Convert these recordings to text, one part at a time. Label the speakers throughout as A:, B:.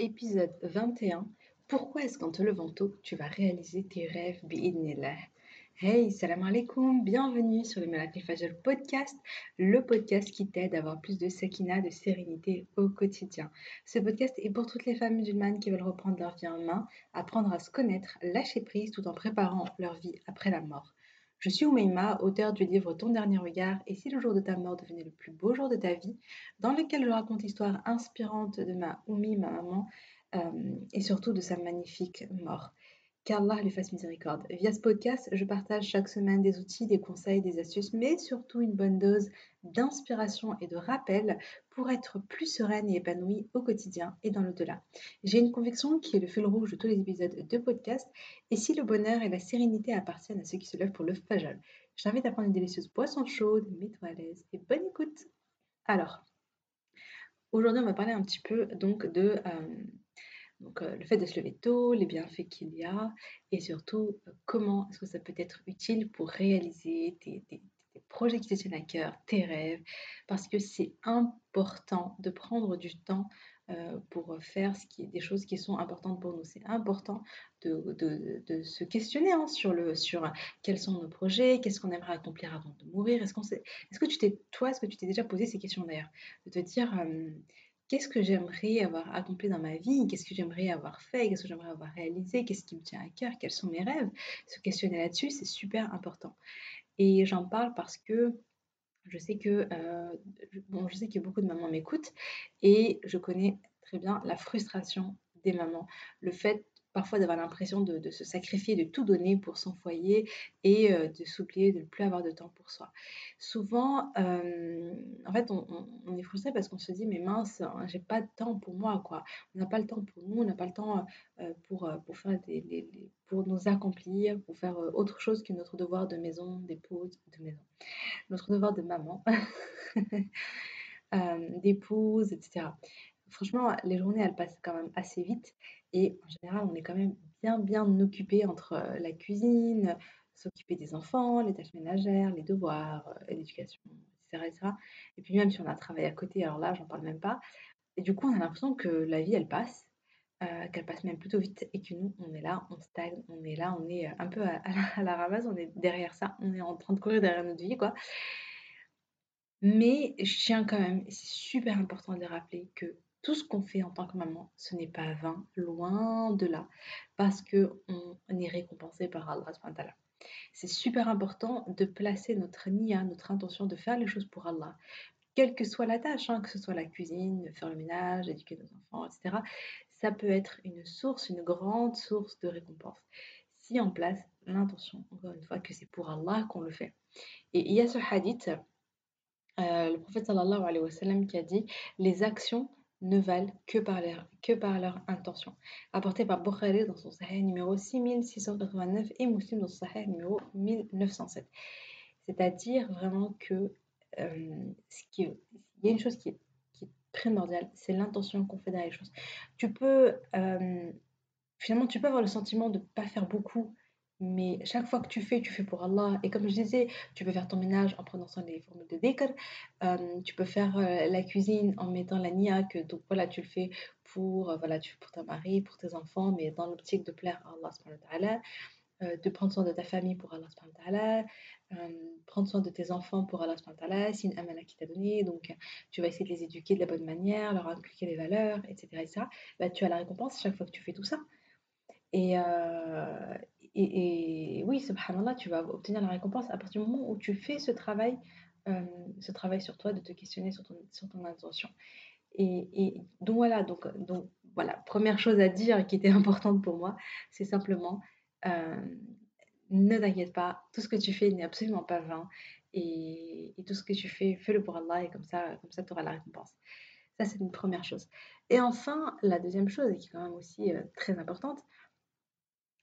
A: Épisode 21. Pourquoi est-ce qu'en te levant tôt, tu vas réaliser tes rêves bi'idnillah Hey, salam alaikum, bienvenue sur le Miracle Fajr podcast, le podcast qui t'aide à avoir plus de sakina, de sérénité au quotidien. Ce podcast est pour toutes les femmes musulmanes qui veulent reprendre leur vie en main, apprendre à se connaître, lâcher prise tout en préparant leur vie après la mort. Je suis Oumeima, auteur du livre Ton dernier regard et si le jour de ta mort devenait le plus beau jour de ta vie, dans lequel je raconte l'histoire inspirante de ma Oumi, ma maman, euh, et surtout de sa magnifique mort qu'Allah lui fasse miséricorde. Via ce podcast, je partage chaque semaine des outils, des conseils, des astuces, mais surtout une bonne dose d'inspiration et de rappel pour être plus sereine et épanouie au quotidien et dans l'au-delà. J'ai une conviction qui est le fil rouge de tous les épisodes de podcast, et si le bonheur et la sérénité appartiennent à ceux qui se lèvent pour le fajal, je t'invite à prendre une délicieuse boisson chaude, mets-toi à l'aise et bonne écoute. Alors, aujourd'hui on va parler un petit peu donc de... Euh, euh, le fait de se lever tôt, les bienfaits qu'il y a et surtout euh, comment est-ce que ça peut être utile pour réaliser tes, projets qui te tiennent à cœur, tes rêves, parce que c'est important de prendre du temps euh, pour faire des choses qui sont importantes pour nous. C'est important de, se questionner hein, sur, le, sur quels sont nos projets, qu'est-ce qu'on aimerait accomplir avant de mourir. Est-ce, que tu t'es, toi, est-ce que tu t'es déjà posé ces questions d'ailleurs De te dire, qu'est-ce que j'aimerais avoir accompli dans ma vie, qu'est-ce que j'aimerais avoir fait, qu'est-ce que j'aimerais avoir réalisé, qu'est-ce qui me tient à cœur, quels sont mes rêves. Se questionner là-dessus, c'est super important. Et j'en parle parce que je sais que euh, bon, je sais que beaucoup de mamans m'écoutent et je connais très bien la frustration des mamans, le fait parfois d'avoir l'impression de, se sacrifier, de tout donner pour son foyer et euh, de s'oublier, de ne plus avoir de temps pour soi. Souvent, euh, en fait, on, est frustré parce qu'on se dit, mais mince, hein, j'ai pas de temps pour moi, quoi. On n'a pas le temps pour nous, on n'a pas le temps euh, pour, pour, faire des, pour nous accomplir, pour faire autre chose que notre devoir de maison, d'épouse, de maison, notre devoir de maman, d'épouse, etc franchement, les journées, elles passent quand même assez vite. Et en général, on est quand même bien, bien occupé entre euh, la cuisine, s'occuper des enfants, les tâches ménagères, les devoirs, euh, l'éducation, etc., Et puis même si on a un travail à côté, alors là, j'en parle même pas. Et du coup, on a l'impression que la vie, elle passe, euh, qu'elle passe même plutôt vite et que nous, on est là, on stagne, on est là, on est un peu à, à, la, ramasse, on est derrière ça, on est en train de courir derrière notre vie, quoi. Mais je tiens quand même, c'est super important de rappeler que tout ce qu'on fait en tant que maman, ce n'est pas vain, loin de là, parce que on est récompensé par Allah. C'est super important de placer notre nia, notre intention de faire les choses pour Allah, quelle que soit la tâche, hein, que ce soit la cuisine, faire le ménage, éduquer nos enfants, etc. Ça peut être une source, une grande source de récompense. Si en place l'intention, encore une fois, que c'est pour Allah qu'on le fait. Et il y a ce hadith, euh, le prophète sallallahu alayhi wa sallam qui a dit les actions ne valent que par leur, que par leur intention. Rapporté par Bukhari dans son Sahih numéro 6689 et Muslim dans son Sahih numéro 1907. C'est-à-dire vraiment que euh, ce qui, il y a une chose qui est, qui est primordiale, c'est l'intention qu'on fait derrière les choses. Tu peux, euh, finalement, tu peux avoir le sentiment de ne pas faire beaucoup mais chaque fois que tu fais, tu fais pour Allah. Et comme je disais, tu peux faire ton ménage en prononçant les formules de dhikr. Euh, tu peux faire euh, la cuisine en mettant la niya, que donc voilà, tu le fais pour, euh, voilà, tu pour ton mari, pour tes enfants, mais dans l'optique de plaire à Allah subhanahu de prendre soin de ta famille pour Allah subhanahu prendre soin de tes enfants pour Allah subhanahu c'est une amana qui t'a donné, donc tu vas essayer de les éduquer de la bonne manière, leur inculquer les valeurs, etc. etc. Bah, tu as la récompense chaque fois que tu fais tout ça. Et, et, oui, subhanallah, tu vas obtenir la récompense à partir du moment où tu fais ce travail, euh, ce travail sur toi, de te questionner sur ton, sur ton intention. Et, donc voilà, donc, donc voilà, première chose à dire qui était importante pour moi, c'est simplement euh, ne t'inquiète pas, tout ce que tu fais n'est absolument pas vain. Et, tout ce que tu fais, fais-le pour Allah et comme ça, comme ça tu auras la récompense. Ça, c'est une première chose. Et enfin, la deuxième chose, et qui est quand même aussi euh, très importante,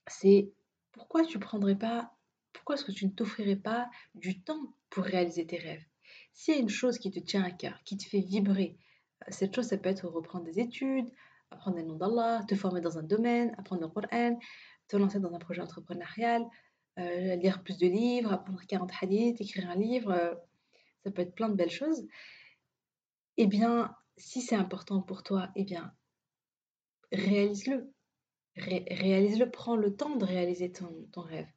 A: c'est pourquoi tu prendrais pas, pourquoi est-ce que tu ne t'offrirais pas du temps pour réaliser tes rêves? S'il y a une chose qui te tient à cœur, qui te fait vibrer, euh, cette chose, ça peut être reprendre des études, apprendre le nom d'Allah, te former dans un domaine, apprendre le Coran, te lancer dans un projet entrepreneurial, euh, lire plus de livres, apprendre 40 hadiths, écrire un livre, euh, ça peut être plein de belles choses. Eh bien, si c'est important pour toi, eh bien, réalise-le. Réalise-le, prends le temps de réaliser ton, rêve.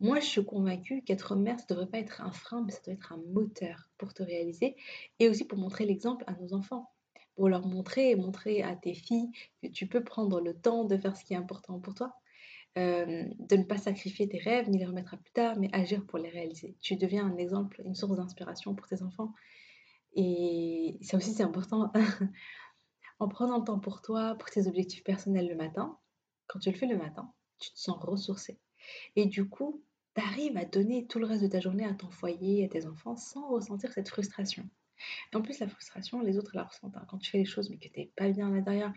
A: Moi, je suis convaincue qu'être mère, ça ne devrait pas être un frein, mais ça doit être un moteur pour te réaliser et aussi pour montrer l'exemple à nos enfants. Pour leur montrer et montrer à tes filles que tu peux prendre le temps de faire ce qui est important pour toi. Euh, de ne pas sacrifier tes rêves ni les remettre à plus tard, mais agir pour les réaliser. Tu deviens un exemple, une source d'inspiration pour tes enfants. Et ça aussi, c'est important. en prenant le temps pour toi, pour tes objectifs personnels le matin, quand tu le fais le matin, tu te sens ressourcé. Et du coup, tu arrives à donner tout le reste de ta journée à ton foyer, à tes enfants, sans ressentir cette frustration. Et en plus, la frustration, les autres la ressentent. Hein. Quand tu fais les choses, mais que tu n'es pas bien à l'intérieur,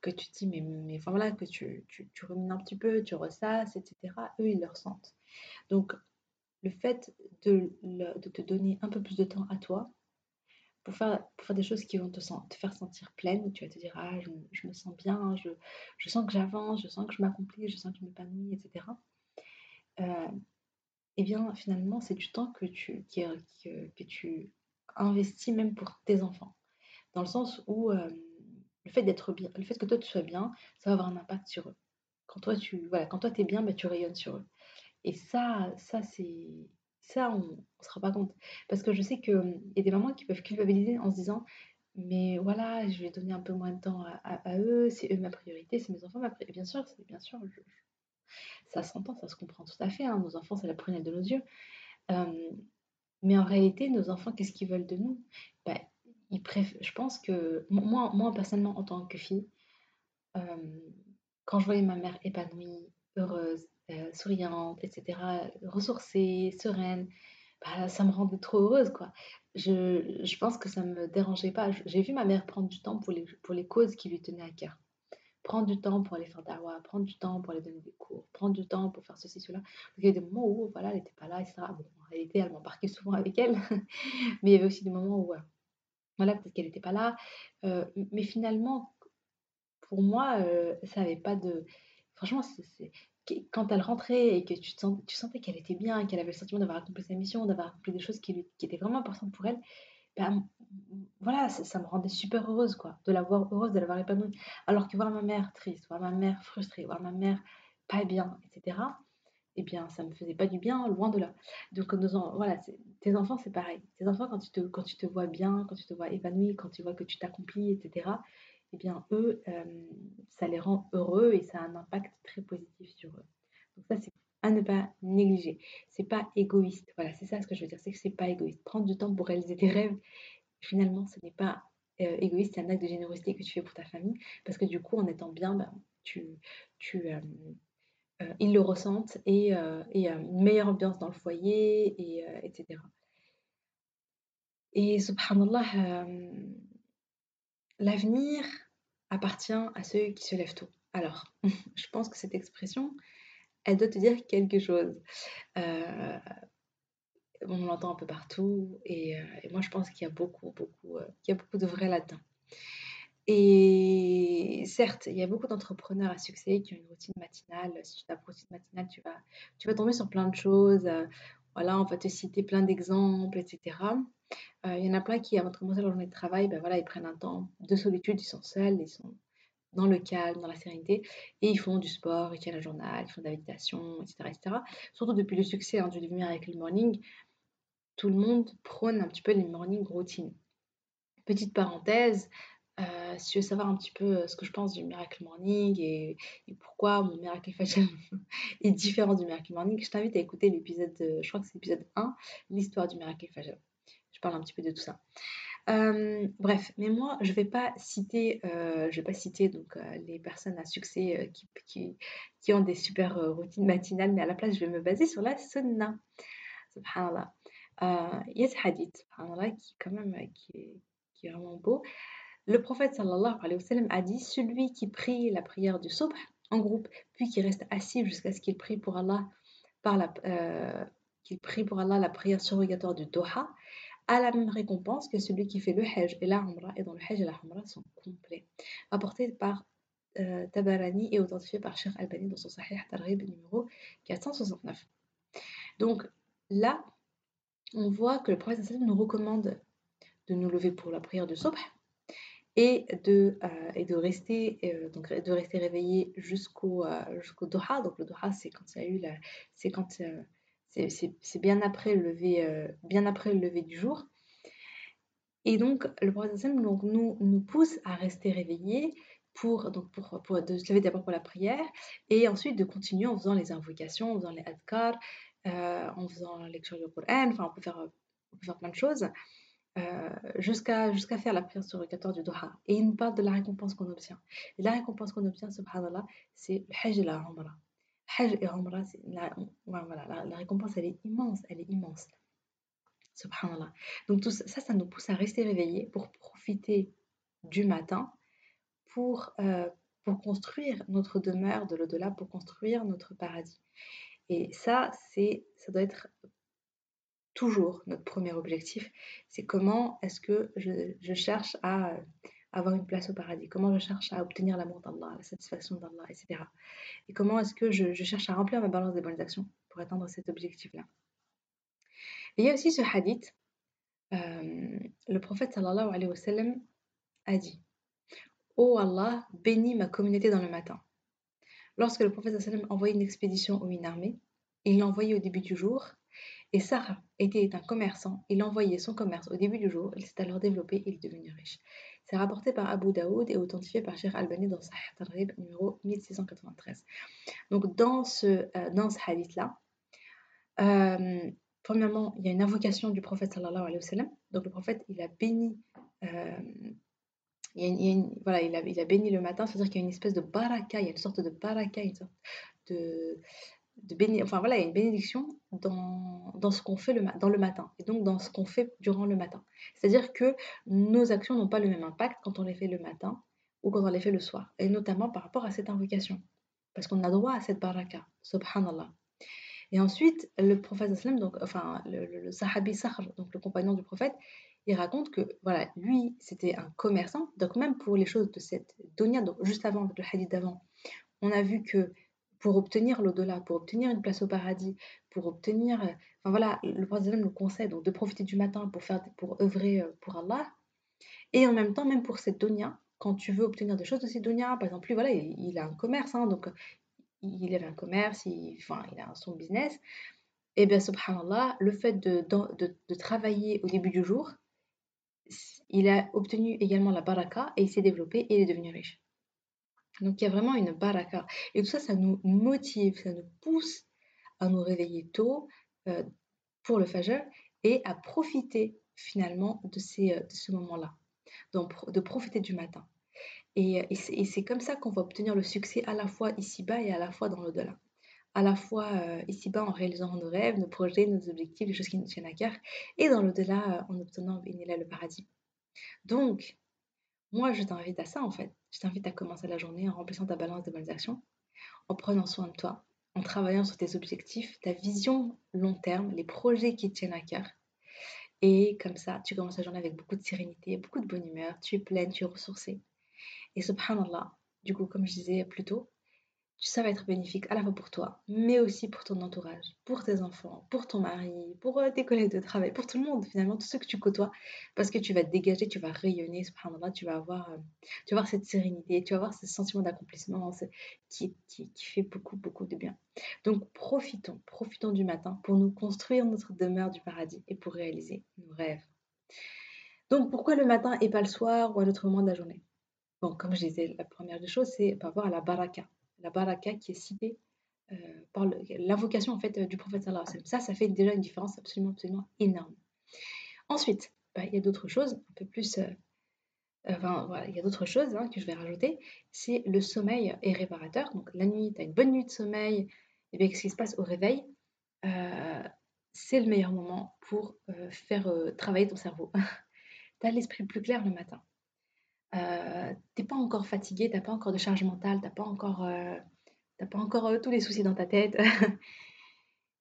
A: que tu te dis, mais, mais voilà, que tu, tu, tu rumines un petit peu, tu ressasses, etc., eux, ils le ressentent. Donc, le fait de, de te donner un peu plus de temps à toi, pour faire, pour faire des choses qui vont te, faire sentir pleine, tu vas te dire, ah, je, me sens bien, je, je sens que j'avance, je sens que je m'accomplis, je sens que je m'épanouis, etc. et euh, eh bien, finalement, c'est du temps que tu, que, que tu investis même pour tes enfants. Dans le sens où euh, le fait bien, le fait que toi tu sois bien, ça va avoir un impact sur eux. Quand toi tu voilà, quand toi es bien, bah, tu rayonnes sur eux. Et ça, ça c'est ça, on ne se rend pas compte. Parce que je sais qu'il hum, y a des mamans qui peuvent culpabiliser en se disant Mais voilà, je vais donner un peu moins de temps à, eux, c'est eux ma priorité, c'est mes enfants ma priorité. Bien sûr, bien sûr, ça s'entend, ça se comprend tout à fait. Hein. Nos enfants, c'est la prunelle de nos yeux. Hum, mais en réalité, nos enfants, qu'est-ce qu'ils veulent de nous? Bah, ils Je pense que moi, moi, personnellement, en tant que fille, hum, quand je voyais ma mère épanouie, heureuse, euh, souriante, etc., ressourcée, sereine, bah, ça me rendait trop heureuse, quoi. Je, je pense que ça ne me dérangeait pas. J'ai vu ma mère prendre du temps pour les, pour les causes qui lui tenaient à cœur. Prendre du temps pour aller faire dawa, prendre du temps pour aller donner des cours, prendre du temps pour faire ceci, cela. il y a des moments où voilà, elle n'était pas là, etc. Bon, en réalité, elle m'embarquait souvent avec elle. mais il y avait aussi des moments où, euh, voilà, peut-être qu'elle n'était pas là. Euh, mais finalement, pour moi, ça n'avait pas de... Franchement, c'est quand elle rentrait et que tu, tu sentais qu'elle était bien, qu'elle avait le sentiment d'avoir accompli sa mission, d'avoir accompli des choses qui, étaient vraiment importantes pour elle, ben, voilà, ça, me rendait super heureuse, quoi, de la voir heureuse, de la voir épanouie. Alors que voir ma mère triste, voir ma mère frustrée, voir ma mère pas bien, etc., eh bien, ça me faisait pas du bien, loin de là. Donc, voilà, tes enfants, c'est pareil. Tes enfants, quand tu, te, quand tu te vois bien, quand tu te vois épanouie, quand tu vois que tu t'accomplis, etc., eh bien, eux, euh, ça les rend heureux et ça a un impact très positif sur eux. Donc ça, c'est à ne pas négliger. C'est pas égoïste. Voilà, c'est ça ce que je veux dire, c'est que c'est pas égoïste. Prendre du temps pour réaliser tes rêves, finalement, ce n'est pas euh, égoïste, c'est un acte de générosité que tu fais pour ta famille, parce que du coup, en étant bien, ben, tu, tu, euh, ils le ressentent et, et une meilleure ambiance dans le foyer, et, etc. Et subhanallah, L'avenir appartient à ceux qui se lèvent tôt. Alors, je pense que cette expression, elle doit te dire quelque chose. Euh, on l'entend un peu partout et, euh, moi je pense qu'il y a beaucoup, beaucoup, euh, y a beaucoup de vrai là-dedans. Et certes, il y a beaucoup d'entrepreneurs à succès qui ont une routine matinale. Si tu tapes routine matinale, tu vas, tu vas tomber sur plein de choses. Voilà, on va te citer plein d'exemples, etc. Euh, il y en a plein qui, avant de commencer leur journée de travail, ben voilà, ils prennent un temps de solitude, ils sont seuls, ils sont dans le calme, dans la sérénité, et ils font du sport, ils tiennent un journal, ils font de la méditation, etc. etc. Surtout depuis le succès hein, du avec le morning, tout le monde prône un petit peu les morning routines. Petite parenthèse, euh, si tu veux savoir un petit peu euh, ce que je pense du Miracle Morning et, pourquoi mon Miracle Fajr est différent du Miracle Morning, je t'invite à écouter l'épisode, je crois que c'est l'épisode 1, l'histoire du Miracle Fajr je parle un petit peu de tout ça. Euh, bref, mais moi, je ne vais pas citer, euh, je vais pas citer donc, euh, les personnes à succès qui, qui, ont des super routines matinales, mais à la place, je vais me baser sur la sunna. Subhanallah. Il y a ce hadith, subhanallah, qui, quand même, qui, est, qui est vraiment beau. Le prophète sallallahu alayhi wa sallam a dit Celui qui prie la prière du subh en groupe, puis qui reste assis jusqu'à ce qu'il prie pour Allah par la, qu'il prie pour Allah la prière surrogatoire du Doha, a la même récompense que celui qui fait le Hajj et la Umrah, et dans le Hajj et la Umrah sont complets. Apporté par euh, Tabarani et authentifié par Sheikh Albani dans son Sahih Targhib numéro 469. Donc là, on voit que le prophète nous recommande de nous lever pour la prière de Subh et de, et de, rester, donc, de rester réveillé jusqu'au jusqu'au Doha. Donc le Doha, c'est quand il y a eu la, quand c'est bien après le lever, bien après le lever du jour. Et donc, le prophète donc, nous, nous pousse à rester réveillés pour, donc pour, pour de se lever d'abord pour la prière et ensuite de continuer en faisant les invocations, en faisant les adkar, euh, en faisant la lecture du Coran, enfin on peut faire, on peut faire plein de choses euh, jusqu'à jusqu'à faire la prière sur le 14 du Doha. Et il nous parle de la récompense qu'on obtient. Et la récompense qu'on obtient, subhanallah, c'est le Hajj et la Umrah. La, récompense elle est immense, elle est immense. Subhanallah. Donc tout ça, ça nous pousse à rester réveillés pour profiter du matin, pour, euh, pour construire notre demeure de l'au-delà, pour construire notre paradis. Et ça, ça doit être toujours notre premier objectif. C'est comment est-ce que je, je, cherche à avoir une place au paradis, comment je cherche à obtenir l'amour d'Allah, la satisfaction d'Allah, etc. Et comment est-ce que je, cherche à remplir ma balance des bonnes actions pour atteindre cet objectif-là? Il y a aussi ce hadith, euh, le prophète sallallahu alayhi wa sallam a dit Oh Allah, bénis ma communauté dans le matin. Lorsque le prophète sallallahu envoyait une expédition ou une armée, il l'envoyait au début du jour, et Sarah était un commerçant, il envoyait son commerce au début du jour, il s'est alors développé et il est devenu riche. C'est rapporté par Abu Daoud et authentifié par Sheikh Albani dans Sahih Targhib numéro 1693. Donc dans ce, euh, dans ce hadith-là, euh, Premièrement, il y a une invocation du prophète sallallahu alayhi wa sallam. Donc le prophète, il a béni, euh, il, voilà, il, a, il a béni le matin, c'est-à-dire qu'il y a une espèce de baraka, il y a une sorte de baraka, une sorte de, de enfin voilà, il y a une bénédiction dans, dans ce qu'on fait le, dans le matin, et donc dans ce qu'on fait durant le matin. C'est-à-dire que nos actions n'ont pas le même impact quand on les fait le matin ou quand on les fait le soir, et notamment par rapport à cette invocation, parce qu'on a droit à cette baraka, subhanallah. Et ensuite, le prophète donc, enfin, le, sahabi Sahr, donc le compagnon du prophète, il raconte que voilà, lui, c'était un commerçant. Donc même pour les choses de cette donia, donc juste avant, le hadith d'avant, on a vu que pour obtenir l'au-delà, pour obtenir une place au paradis, pour obtenir, enfin voilà, le prophète nous conseille donc de profiter du matin pour faire, pour œuvrer euh, pour Allah. Et en même temps, même pour cette donia, quand tu veux obtenir des choses de cette donia, par exemple, lui, voilà, il, a un commerce, hein, donc il avait un commerce, il, enfin, il a son business. Et bien, subhanallah, le fait de, de, travailler au début du jour, il a obtenu également la baraka et il s'est développé et il est devenu riche. Donc il y a vraiment une baraka. Et tout ça, ça nous motive, ça nous pousse à nous réveiller tôt euh, pour le fajr et à profiter finalement de, ces, de ce moment-là, de profiter du matin. Et, c'est comme ça qu'on va obtenir le succès à la fois ici-bas et à la fois dans l'au-delà. À la fois euh, ici-bas en réalisant nos rêves, nos projets, nos objectifs, les choses qui nous tiennent à cœur, et dans l'au-delà euh, en obtenant le paradis. Donc, moi, je t'invite à ça en fait. Je t'invite à commencer la journée en remplissant ta balance de bonnes actions, en prenant soin de toi, en travaillant sur tes objectifs, ta vision long terme, les projets qui te tiennent à cœur. Et comme ça, tu commences la journée avec beaucoup de sérénité, beaucoup de bonne humeur, tu es pleine, tu es ressourcée. Et subhanallah, du coup, comme je disais plus tôt, ça va être bénéfique à la fois pour toi, mais aussi pour ton entourage, pour tes enfants, pour ton mari, pour euh, tes collègues de travail, pour tout le monde finalement, tous ceux que tu côtoies, parce que tu vas te dégager, tu vas rayonner, subhanallah, tu vas avoir, euh, tu vas avoir cette sérénité, tu vas avoir ce sentiment d'accomplissement qui, qui, qui, fait beaucoup, beaucoup de bien. Donc profitons, profitons du matin pour nous construire notre demeure du paradis et pour réaliser nos rêves. Donc pourquoi le matin et pas le soir ou à l'autre moment de la journée? Bon, comme je disais, la première des choses, c'est par rapport à la baraka. La baraka qui est citée euh, par l'invocation en fait du prophète sallallahu alayhi wa. Ça, ça fait déjà une différence absolument, absolument énorme. Ensuite, bah, il y a d'autres choses, un peu plus... Euh, enfin, voilà, il y a d'autres choses hein, que je vais rajouter. C'est le sommeil est réparateur. Donc, la nuit, tu as une bonne nuit de sommeil. Et bien, ce qui se passe au réveil, euh, c'est le meilleur moment pour faire travailler ton cerveau. tu as l'esprit plus clair le matin euh, t'es pas encore fatigué, t'as pas encore de charge mentale, t'as pas encore, euh, pas encore euh, tous les soucis dans ta tête.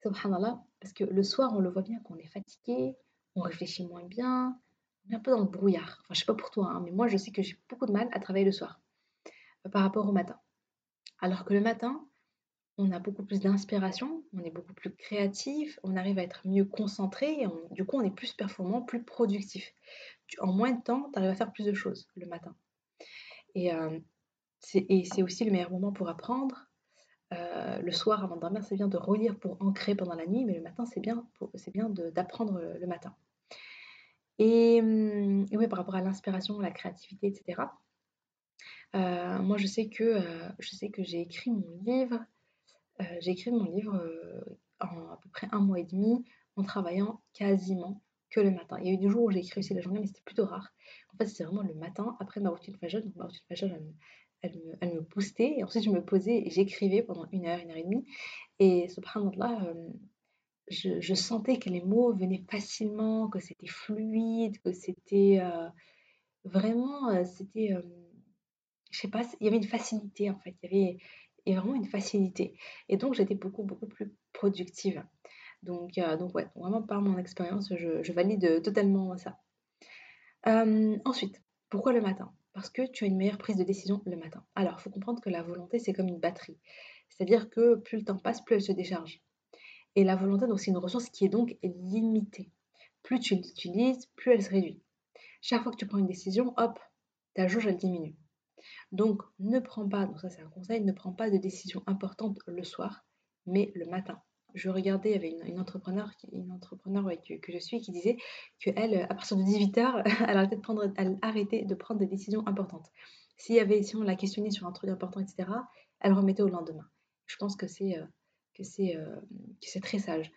A: Subhanallah, parce que le soir, on le voit bien qu'on est fatigué, on réfléchit moins bien, on est un peu dans le brouillard. Enfin, je sais pas pour toi, hein, mais moi, je sais que j'ai beaucoup de mal à travailler le soir euh, par rapport au matin. Alors que le matin, on a beaucoup plus d'inspiration, on est beaucoup plus créatif, on arrive à être mieux concentré du coup, on est plus performant, plus productif en moins de temps, tu arrives à faire plus de choses le matin. Et, c'est aussi le meilleur moment pour apprendre. le soir, avant de dormir, c'est bien de relire pour ancrer pendant la nuit, mais le matin, c'est bien, d'apprendre le matin. Et, hum, oui, par rapport à l'inspiration, la créativité, etc. moi, je sais que, je sais que j'ai écrit mon livre. j'ai écrit mon livre en à peu près un mois et demi en travaillant quasiment que le matin. Il y a eu des jours où j'ai écrit aussi la journée, mais c'était plutôt rare. En fait, c'était vraiment le matin, après ma routine Fajol. Donc ma routine Fajol, elle, me, elle me boostait. Et ensuite, je me posais et j'écrivais pendant une heure, une heure et demie. Et subhanallah, euh, je, je, sentais que les mots venaient facilement, que c'était fluide, que c'était euh, vraiment, euh, c'était, je sais pas, il y avait une facilité en fait. Il y avait, il y avait vraiment une facilité. Et donc, j'étais beaucoup, beaucoup plus productive. Donc, euh, donc ouais, vraiment par mon expérience, je, valide totalement ça. Euh, ensuite, pourquoi le matin? Parce que tu as une meilleure prise de décision le matin. Alors, il faut comprendre que la volonté, c'est comme une batterie. C'est-à-dire que plus le temps passe, plus elle se décharge. Et la volonté, c'est une ressource qui est donc limitée. Plus tu l'utilises, plus elle se réduit. Chaque fois que tu prends une décision, hop, ta jauge, elle diminue. Donc, ne prends pas, donc ça c'est un conseil, ne prends pas de décision importante le soir, mais le matin je regardais, y avait une, entrepreneur, une entrepreneur que, je suis qui disait qu'elle, à partir de 18h, elle arrêtait de prendre, des décisions importantes. S'il y avait, si on la questionnait sur un truc important, etc., elle remettait au lendemain. Je pense que c'est euh, euh, que c'est très sage.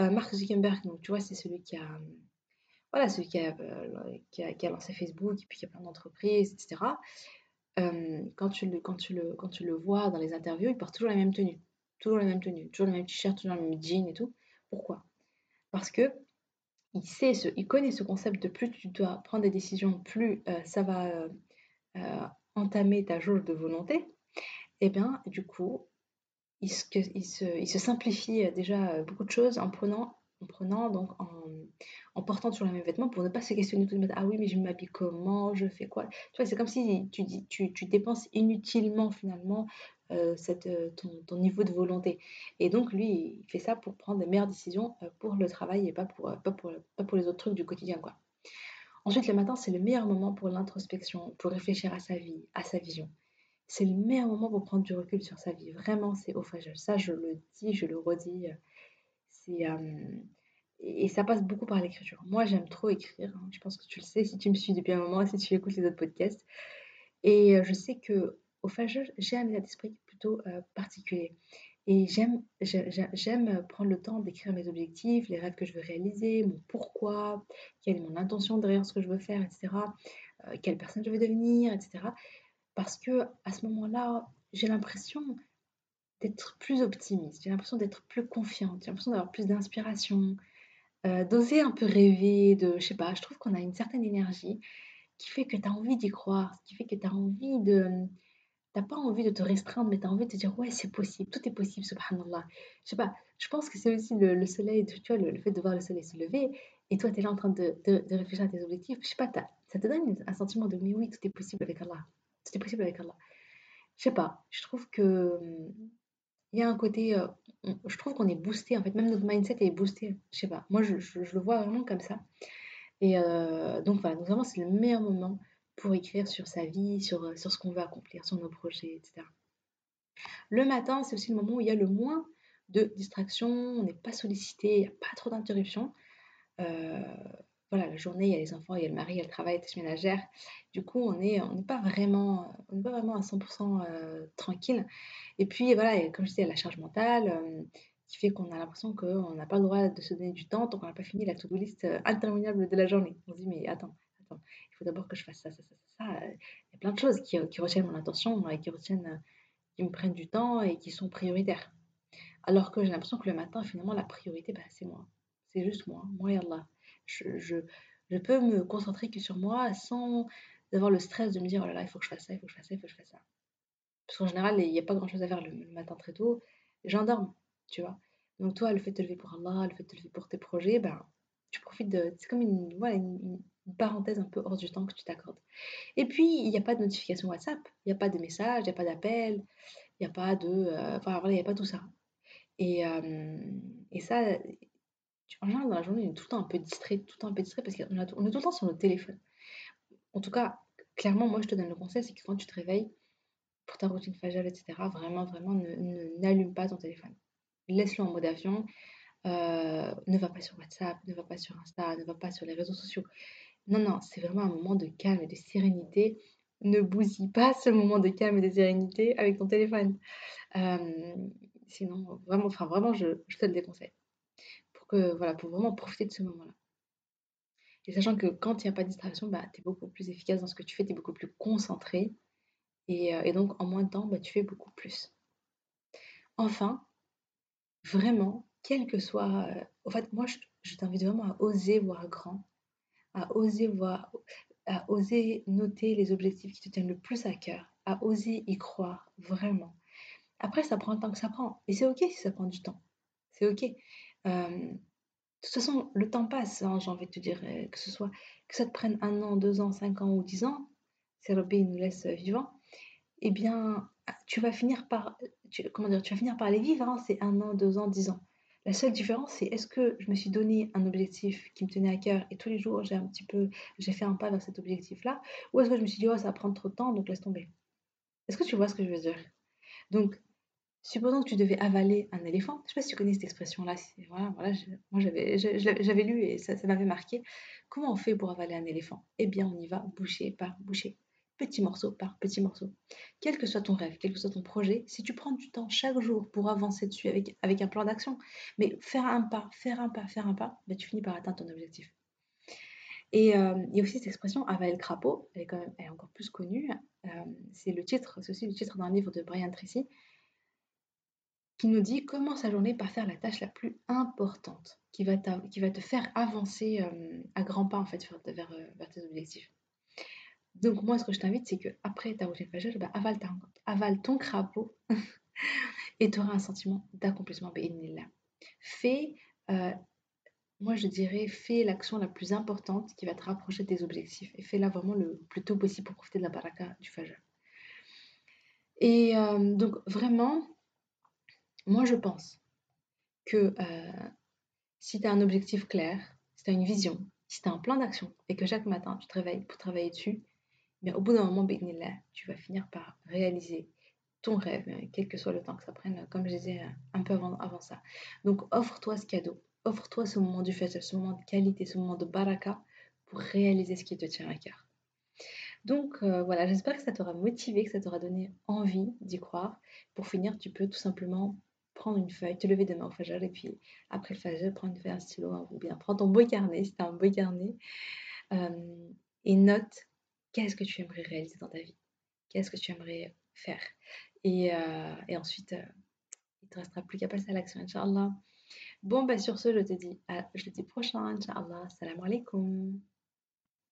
A: Euh, Mark Zuckerberg, donc tu vois, c'est celui qui a voilà, celui qui a, qui a lancé Facebook et puis qui a plein d'entreprises, etc. quand, tu le, quand, tu le, quand tu le vois dans les interviews, il porte toujours la même tenue toujours la même tenue, toujours le même t-shirt, toujours le même jean et tout. Pourquoi? Parce que il sait, il connaît ce concept de plus tu dois prendre des décisions, plus euh, ça va euh, euh, entamer ta jauge de volonté. Et eh bien, du coup, il se simplifie déjà beaucoup de choses en prenant en prenant donc en, portant toujours les mêmes vêtements pour ne pas se questionner tout le temps. Ah oui, mais je m'habille comment Je fais quoi? Tu vois, c'est comme si tu, tu, tu dépenses inutilement finalement euh, euh, ton, niveau de volonté. Et donc lui, il fait ça pour prendre les meilleures décisions euh, pour le travail et pas pour, pas pour, pas pour les autres trucs du quotidien. Quoi. Ensuite, le matin, c'est le meilleur moment pour l'introspection, pour réfléchir à sa vie, à sa vision. C'est le meilleur moment pour prendre du recul sur sa vie. Vraiment, c'est au Ça, je le dis, je le redis. Et ça passe beaucoup par l'écriture. Moi, j'aime trop écrire. Hein. Je pense que tu le sais si tu me suis depuis un moment, si tu écoutes les autres podcasts. Et je sais que au Fajr, j'ai un état d'esprit plutôt particulier. Et j'aime, j'aime prendre le temps d'écrire mes objectifs, les rêves que je veux réaliser, mon pourquoi, quelle est mon intention derrière ce que je veux faire, etc. quelle personne je veux devenir, etc. Parce que à ce moment-là, j'ai l'impression d'être plus optimiste, j'ai l'impression d'être plus confiante, j'ai l'impression d'avoir plus d'inspiration, euh, d'oser un peu rêver, de, je sais pas, je trouve qu'on a une certaine énergie qui fait que tu as envie d'y croire, qui fait que tu as envie de... T'as pas envie de te restreindre, mais tu as envie de te dire, ouais, c'est possible, tout est possible, subhanallah. Je sais pas, je pense que c'est aussi le, soleil, tu vois, le, fait de voir le soleil se lever, et toi, tu es là en train de, de, réfléchir à tes objectifs. Je sais pas, ça te donne un sentiment de, mais oui, tout est possible avec Allah. Tout est possible avec Allah. Je sais pas, je trouve que il y a un côté, euh, je trouve qu'on est boosté, en fait, même notre mindset est boosté. Je sais pas, moi je, le vois vraiment comme ça. Et euh, donc voilà, donc vraiment c'est le meilleur moment pour écrire sur sa vie, sur, euh, sur ce qu'on veut accomplir, sur nos projets, etc. Le matin, c'est aussi le moment où il y a le moins de distractions, on n'est pas sollicité, il n'y a pas trop d'interruptions voilà, la journée, il y a les enfants, il y a le mari, il y a le travail, les ménagères. Du coup, on n'est on pas, vraiment, pas vraiment à 100% euh, tranquille. Et puis, voilà, comme je disais, il y a la charge mentale euh, qui fait qu'on a l'impression qu'on n'a pas le droit de se donner du temps tant qu'on n'a pas fini la to-do list euh, interminable de la journée. On se dit, mais attends, attends, il faut d'abord que je fasse ça, ça, ça, ça. Il y a plein de choses qui, qui retiennent mon attention et qui retiennent, qui me prennent du temps et qui sont prioritaires. Alors que j'ai l'impression que le matin, finalement, la priorité, bah, c'est moi. C'est juste moi, moi et Allah je, peux me concentrer que sur moi sans avoir le stress de me dire oh là là, il faut que je fasse ça, il faut que je fasse ça, il faut que je fasse ça. Parce qu'en général, il n'y a pas grand chose à faire le, matin très tôt. Dorment, tu vois. Donc, toi, le fait de te lever pour Allah, le fait de te lever pour tes projets, ben, tu profites de. C'est comme une, voilà, une, parenthèse un peu hors du temps que tu t'accordes. Et puis, il n'y a pas de notification WhatsApp, il n'y a pas de message, il n'y a pas d'appel, il n'y a pas de. Euh, enfin, voilà, il n'y a pas tout ça. Et, euh, et ça, en général, dans la journée, on est tout le temps un peu distrait, tout le temps un peu distrait parce qu'on est tout le temps sur notre téléphone. En tout cas, clairement, moi, je te donne le conseil, c'est que quand tu te réveilles, pour ta routine faciale, etc., vraiment, vraiment, ne, n'allume pas ton téléphone. Laisse-le en mode avion. Euh, ne va pas sur WhatsApp, ne va pas sur Insta, ne va pas sur les réseaux sociaux. Non, non, c'est vraiment un moment de calme et de sérénité. Ne bousille pas ce moment de calme et de sérénité avec ton téléphone. Euh, sinon, vraiment, enfin, vraiment, je, je te le déconseille. Voilà, pour vraiment profiter de ce moment-là. Et sachant que quand il n'y a pas de distraction, bah, tu es beaucoup plus efficace dans ce que tu fais, tu es beaucoup plus concentré. Et, euh, et, donc, en moins de temps, bah, tu fais beaucoup plus. Enfin, vraiment, quel que soit... Euh, en fait, moi, je, je t'invite vraiment à oser voir grand, à oser voir, à oser noter les objectifs qui te tiennent le plus à cœur, à oser y croire, vraiment. Après, ça prend le temps que ça prend. Et c'est OK si ça prend du temps. C'est OK. De toute façon, le temps passe, hein, j'ai envie de te dire, euh, que ce soit que ça te prenne un an, deux ans, cinq ans ou dix ans, si Rabbi nous laisse euh, vivants, eh bien, tu vas finir par, comment dire, tu vas finir par les vivre. Hein, c'est un an, deux ans, dix ans. La seule différence, c'est est-ce que je me suis donné un objectif qui me tenait à cœur et tous les jours j'ai un petit peu, j'ai fait un pas vers cet objectif-là, ou est-ce que je me suis dit oh ça va prendre trop de temps donc laisse tomber. Est-ce que tu vois ce que je veux dire? Donc Supposons que tu devais avaler un éléphant. Je ne sais pas si tu connais cette expression-là. Voilà, voilà, moi j'avais lu et ça, m'avait marqué. Comment on fait pour avaler un éléphant? Eh bien, on y va boucher par boucher, petit morceau par petit morceau. Quel que soit ton rêve, quel que soit ton projet, si tu prends du temps chaque jour pour avancer dessus avec, un plan d'action, mais faire un pas, faire un pas, faire un pas, ben, tu finis par atteindre ton objectif. Et il y a aussi cette expression avaler le crapaud, elle est quand même encore plus connue. Euh, c'est le titre, c'est aussi le titre d'un livre de Brian Tracy qui nous dit commence sa journée par faire la tâche la plus importante qui va, qui va te faire avancer euh, à grands pas en fait vers, euh, vers, tes objectifs. Donc moi ce que je t'invite c'est que après ta routine faciale, bah, avale, avale ton crapaud et tu auras un sentiment d'accomplissement. Fais, euh, moi je dirais, fais l'action la plus importante qui va te rapprocher de tes objectifs et fais-la vraiment le plus tôt possible pour profiter de la baraka du fajr. Et donc vraiment, moi, je pense que euh, si tu as un objectif clair, si tu as une vision, si tu as un plan d'action et que chaque matin tu te réveilles pour travailler dessus, bien, au bout d'un moment, tu vas finir par réaliser ton rêve, euh, quel que soit le temps que ça prenne, comme je disais euh, un peu avant, ça. Donc, offre-toi ce cadeau, offre-toi ce moment du fait, ce moment de qualité, ce moment de baraka pour réaliser ce qui te tient à cœur. Donc voilà, j'espère que ça t'aura motivé, que ça t'aura donné envie d'y croire. Pour finir, tu peux tout simplement prendre une feuille, te lever demain au Fajr et puis après le Fajr, prendre une feuille, un stylo ou bien prends ton beau carnet si tu as un beau carnet euh, et note qu'est-ce que tu aimerais réaliser dans ta vie, qu'est-ce que tu aimerais faire. Et, euh, et ensuite, euh, il te restera plus qu'à passer à l'action, Inch'Allah. Bon, bah sur ce, je te dis à jeudi prochain, Inch'Allah. Salam alaikum.